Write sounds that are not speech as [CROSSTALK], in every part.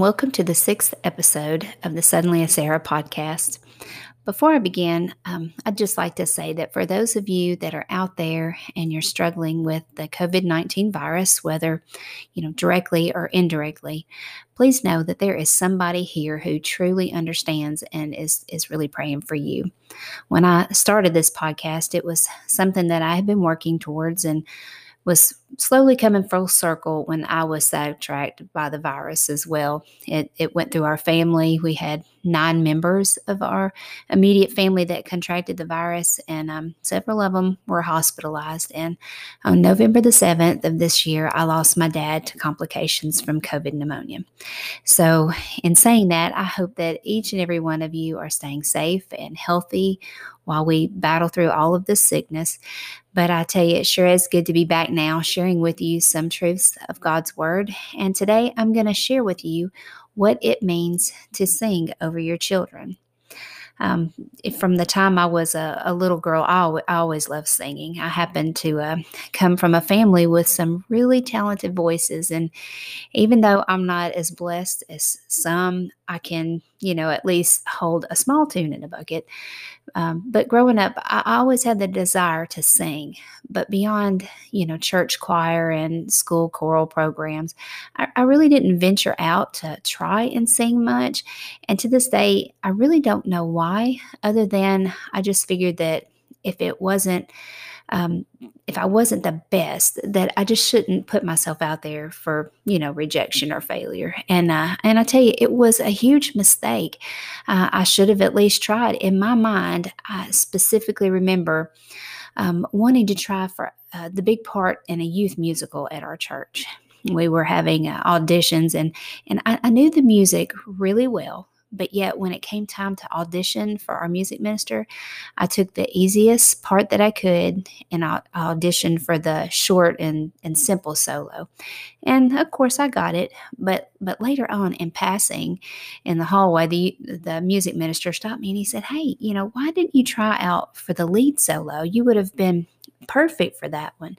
welcome to the sixth episode of the Suddenly a Sarah podcast. Before I begin, um, I'd just like to say that for those of you that are out there and you're struggling with the COVID 19 virus, whether you know directly or indirectly, please know that there is somebody here who truly understands and is, is really praying for you. When I started this podcast, it was something that I had been working towards and was slowly coming full circle when I was sidetracked by the virus as well. It, it went through our family. We had nine members of our immediate family that contracted the virus, and um, several of them were hospitalized. And on November the 7th of this year, I lost my dad to complications from COVID pneumonia. So, in saying that, I hope that each and every one of you are staying safe and healthy while we battle through all of this sickness. But I tell you, it sure is good to be back now sharing with you some truths of God's Word. And today I'm going to share with you what it means to sing over your children. Um, from the time I was a, a little girl, I, al- I, always loved singing. I happened to uh, come from a family with some really talented voices. And even though I'm not as blessed as some, I can, you know, at least hold a small tune in a bucket. Um, but growing up, I always had the desire to sing. But beyond, you know, church choir and school choral programs, I, I really didn't venture out to try and sing much. And to this day, I really don't know why, other than I just figured that if it wasn't um, if I wasn't the best, that I just shouldn't put myself out there for you know rejection or failure. And uh, and I tell you, it was a huge mistake. Uh, I should have at least tried. In my mind, I specifically remember um, wanting to try for uh, the big part in a youth musical at our church. We were having uh, auditions, and and I, I knew the music really well. But yet, when it came time to audition for our music minister, I took the easiest part that I could and I auditioned for the short and, and simple solo. And of course, I got it. But but later on, in passing in the hallway, the the music minister stopped me and he said, "Hey, you know, why didn't you try out for the lead solo? You would have been perfect for that one."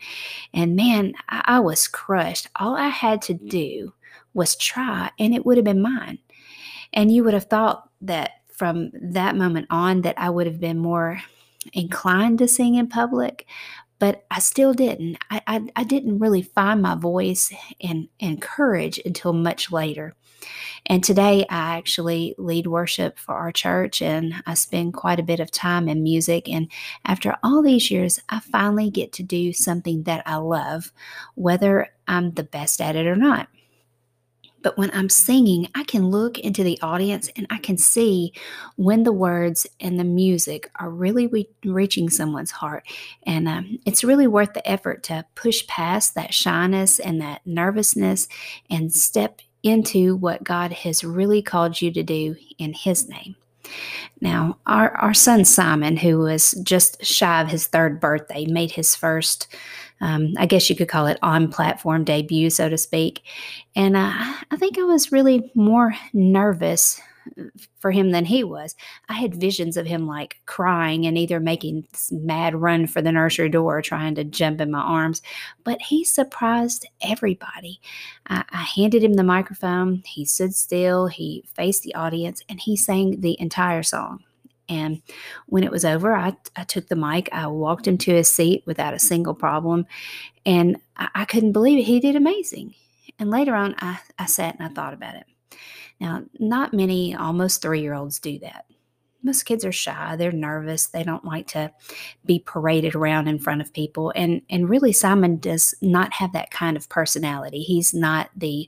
And man, I, I was crushed. All I had to mm. do was try, and it would have been mine. And you would have thought that from that moment on that I would have been more inclined to sing in public, but I still didn't. I, I, I, didn't really find my voice and, and courage until much later. And today I actually lead worship for our church and I spend quite a bit of time in music. And after all these years, I finally get to do something that I love, whether I'm the best at it or not. But when I'm singing, I can look into the audience and I can see when the words and the music are really re- reaching someone's heart. And um, it's really worth the effort to push past that shyness and that nervousness and step into what God has really called you to do in His name. Now, our, our son Simon, who was just shy of his third birthday, made his first um, I guess you could call it on platform debut, so to speak. And uh, I think I was really more nervous for him than he was. I had visions of him like crying and either making this mad run for the nursery door or trying to jump in my arms. But he surprised everybody. I, I handed him the microphone. He stood still, he faced the audience, and he sang the entire song. And when it was over, I, I took the mic, I walked him to his seat without a single problem. And I, I couldn't believe it. He did amazing. And later on, I, I sat and I thought about it. Now, not many almost three year olds do that. Most kids are shy, they're nervous, they don't like to be paraded around in front of people. And, and really, Simon does not have that kind of personality. He's not the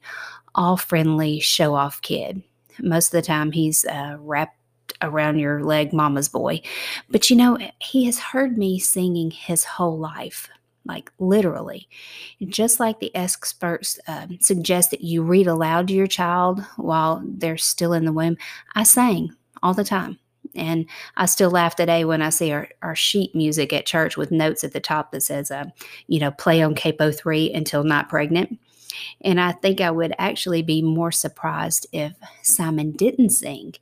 all friendly, show off kid. Most of the time, he's uh, wrapped around your leg, mama's boy. But you know, he has heard me singing his whole life, like literally. Just like the experts um, suggest that you read aloud to your child while they're still in the womb, I sang all the time. And I still laugh today when I see our, our sheet music at church with notes at the top that says, uh, you know, play on capo 3 until not pregnant. And I think I would actually be more surprised if Simon didn't sing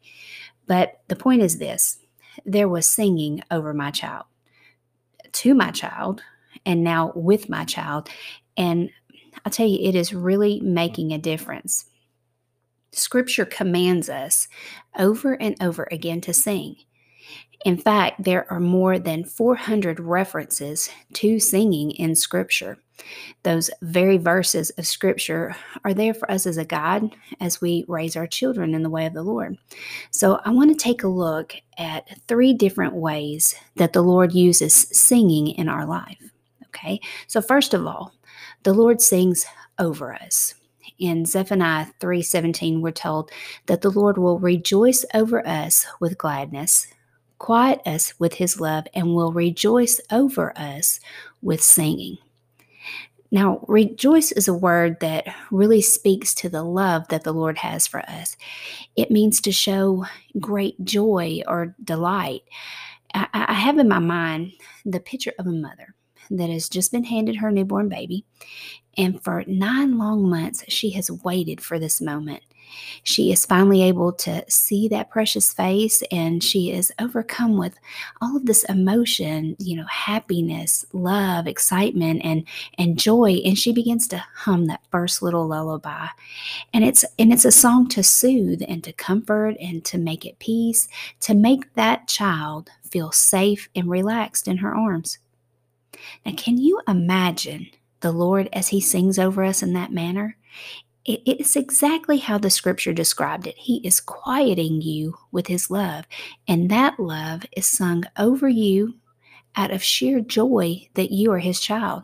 but the point is this there was singing over my child, to my child, and now with my child. And I tell you, it is really making a difference. Scripture commands us over and over again to sing. In fact, there are more than 400 references to singing in Scripture. Those very verses of Scripture are there for us as a guide as we raise our children in the way of the Lord. So, I want to take a look at three different ways that the Lord uses singing in our life. Okay, so first of all, the Lord sings over us. In Zephaniah 3:17 we're told that the Lord will rejoice over us with gladness quiet us with his love, and will rejoice over us with singing. Now, rejoice is a word that really speaks to the love that the Lord has for us. It means to show great joy or delight. I, I have in my mind the picture of a mother that has just been handed her newborn baby, and for nine long months, she has waited for this moment. She is finally able to see that precious face and she is overcome with all of this emotion, you know, happiness, love, excitement and and joy and she begins to hum that first little lullaby. And it's and it's a song to soothe and to comfort and to make it peace, to make that child feel safe and relaxed in her arms. Now, can you imagine the Lord as He sings over us in that manner? It's exactly how the scripture described it. He is quieting you with his love, and that love is sung over you out of sheer joy that you are his child.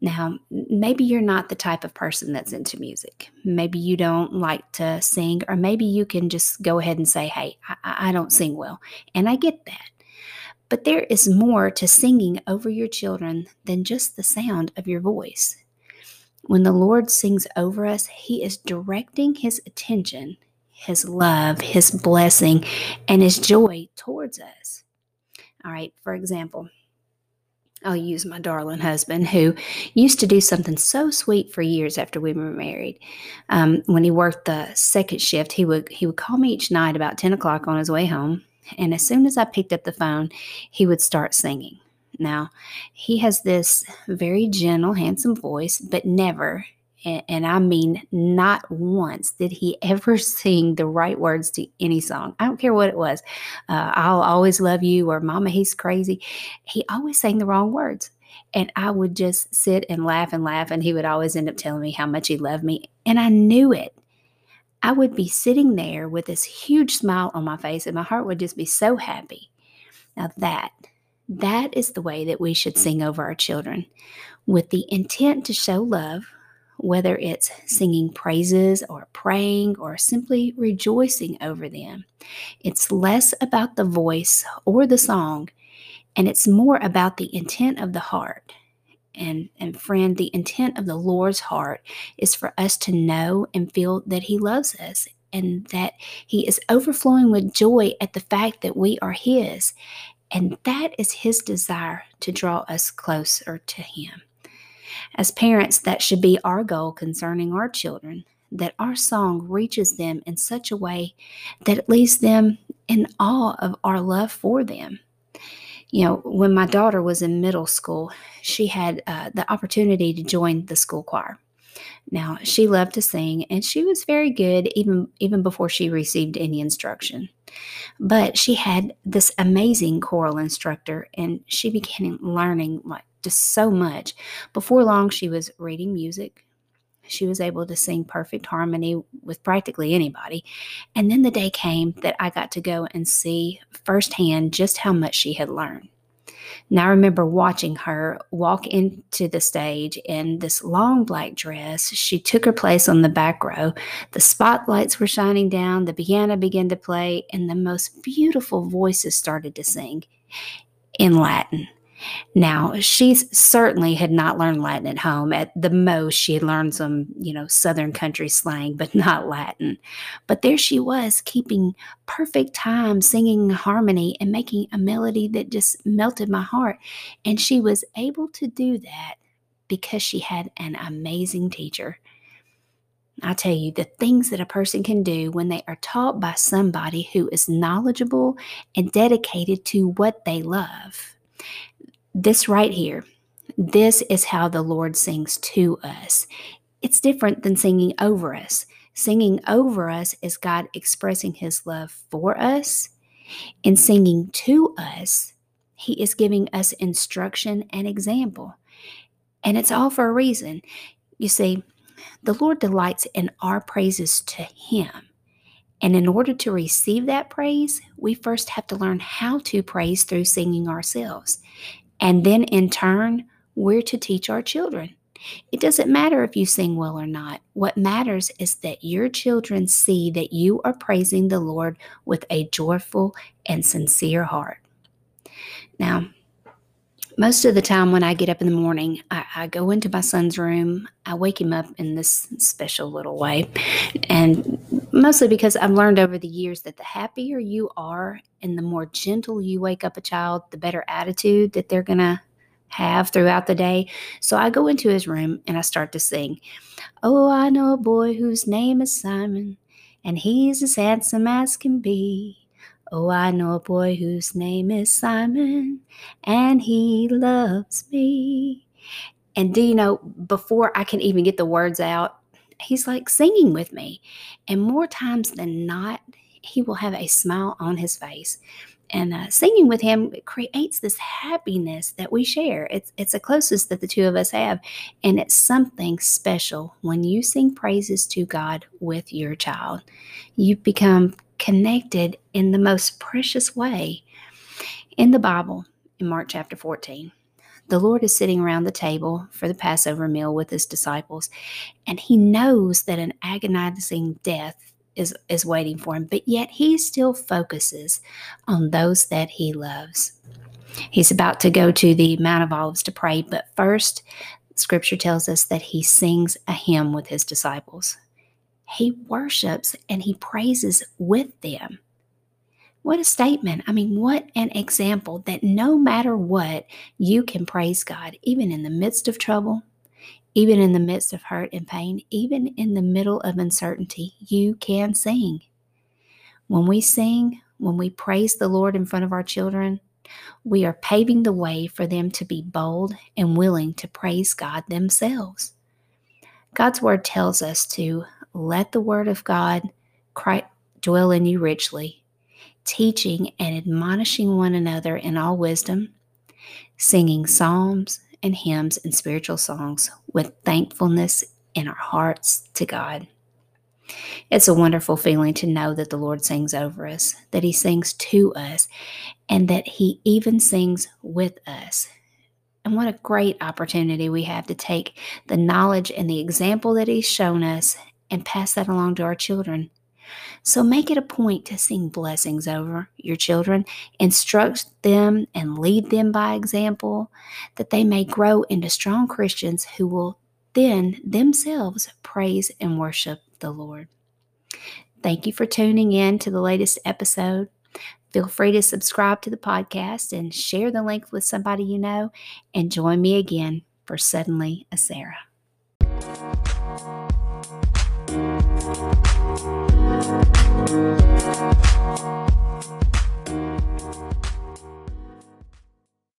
Now, maybe you're not the type of person that's into music. Maybe you don't like to sing, or maybe you can just go ahead and say, Hey, I, I don't sing well. And I get that. But there is more to singing over your children than just the sound of your voice. When the Lord sings over us, He is directing His attention, His love, His blessing, and His joy towards us. All right, for example, I'll use my darling husband who used to do something so sweet for years after we were married. Um, when he worked the second shift, he would he would call me each night about ten o'clock on his way home, and as soon as I picked up the phone, he would start singing. Now, he has this very gentle, handsome voice, but never, and, I mean not once, did he ever [LAUGHS] sing the right words to any song. I don't care what it was. Uh, I'll always love you or Mama, he's crazy. He always sang the wrong words. And I would just sit and laugh and laugh, and he would always end up telling me how much he loved me. And I knew it. I would be sitting there with this huge smile on my face, and my heart would just be so happy. Now, that that is the way that we should mm-hmm. sing over our children with the intent to show love, whether it's singing praises or praying or simply rejoicing over them. It's less about the voice or the song, and it's more about the intent of the heart. And, and friend, the intent of the Lord's heart is for us to know and feel that He loves us and that He is overflowing with joy at the fact that we are His and that is His desire to draw us closer to Him. As parents, that should be our goal concerning our children that our song reaches them in such a way that it leaves them in awe of our love for them. You know, when my daughter was in middle school, she had uh, the opportunity to join the school choir. Now, she loved to sing and she was very good even even before she received any instruction. But she had this amazing choral instructor and she began learning like just so much. Before long she was reading music. She was able to sing perfect harmony with practically anybody. And then the day came that I got to go and see firsthand just how much she had learned. Now I remember watching her walk into the stage in this long black dress. She took her place on the back row. The spotlights were shining down, the piano began to play, and the most beautiful voices started to sing in Latin. Now, she certainly had not learned Latin at home. At the most, she had learned some, you know, Southern country slang, but [LAUGHS] not Latin. But there she was, keeping perfect time, singing harmony, and making a melody that just melted my heart. And she was able to do that because she had an amazing teacher. I tell you, the things that a person can do when they are taught by somebody who is knowledgeable and dedicated to what they love this right here, this is how the Lord sings to us. It's different than singing over us. Singing over us is God expressing his love for us. In singing to us, he is giving us instruction and example. And it's all for a reason. You see, the Lord delights in our praises to him. And in order to receive that praise, we first have to learn how to praise through singing ourselves. And then in turn, we're to teach our children. It doesn't matter if you sing well or not. What matters is that your children see that you are praising the Lord with a joyful and sincere heart. Now, most of the time when I get up in the morning, I, I, go into my son's room. I wake him up in this special little way. And mostly because I've learned over the years that the happier you are and the more gentle you wake up a child, the better attitude that they're going to have throughout the day. So I go into his room and I start to sing, Oh, I know a boy whose name is Simon, and he's as handsome as can be. Oh, I know a boy whose name is Simon, and he loves me. And do you know, before I can even get the words out, he's like singing with me. And more times than not, he will have a smile on his face and uh, singing with him creates this happiness that we share. It's it's the closest that the two of us have, and it's something special when you sing praises to God with your child. You become connected in the most precious way. In the Bible, in Mark chapter 14, the Lord is sitting around the table for the Passover meal with his disciples, and he knows that an agonizing death is, is waiting for him, but yet he still focuses on those that he loves. He's about to go to the Mount of Olives to pray, but first, scripture tells us that he sings a hymn with his disciples. He worships and he praises with them. What a statement. I mean, what an example that no matter what, you can praise God, even in the midst of trouble, even in the midst of hurt and pain, even in the middle of uncertainty, you can sing. When we sing, when we praise the Lord in front of our children, we are paving the way for them to be bold and willing to praise God themselves. God's word tells us to let the word of God dwell in you richly, teaching and admonishing one another in all wisdom, singing psalms and hymns and spiritual songs with thankfulness in our hearts to God. It's a wonderful feeling to know that the Lord sings over us, that He sings to us, and that He even sings with us. And what a great opportunity we have to take the knowledge and the example that He's shown us and pass that along to our children. So make it a point to sing blessings over your children, instruct them and lead them by example, that they may grow into strong Christians who will then themselves praise and worship the Lord. Thank you for tuning in to the latest episode. Feel free to subscribe to the podcast and share the link with somebody you know, and join me again for Suddenly a Sarah.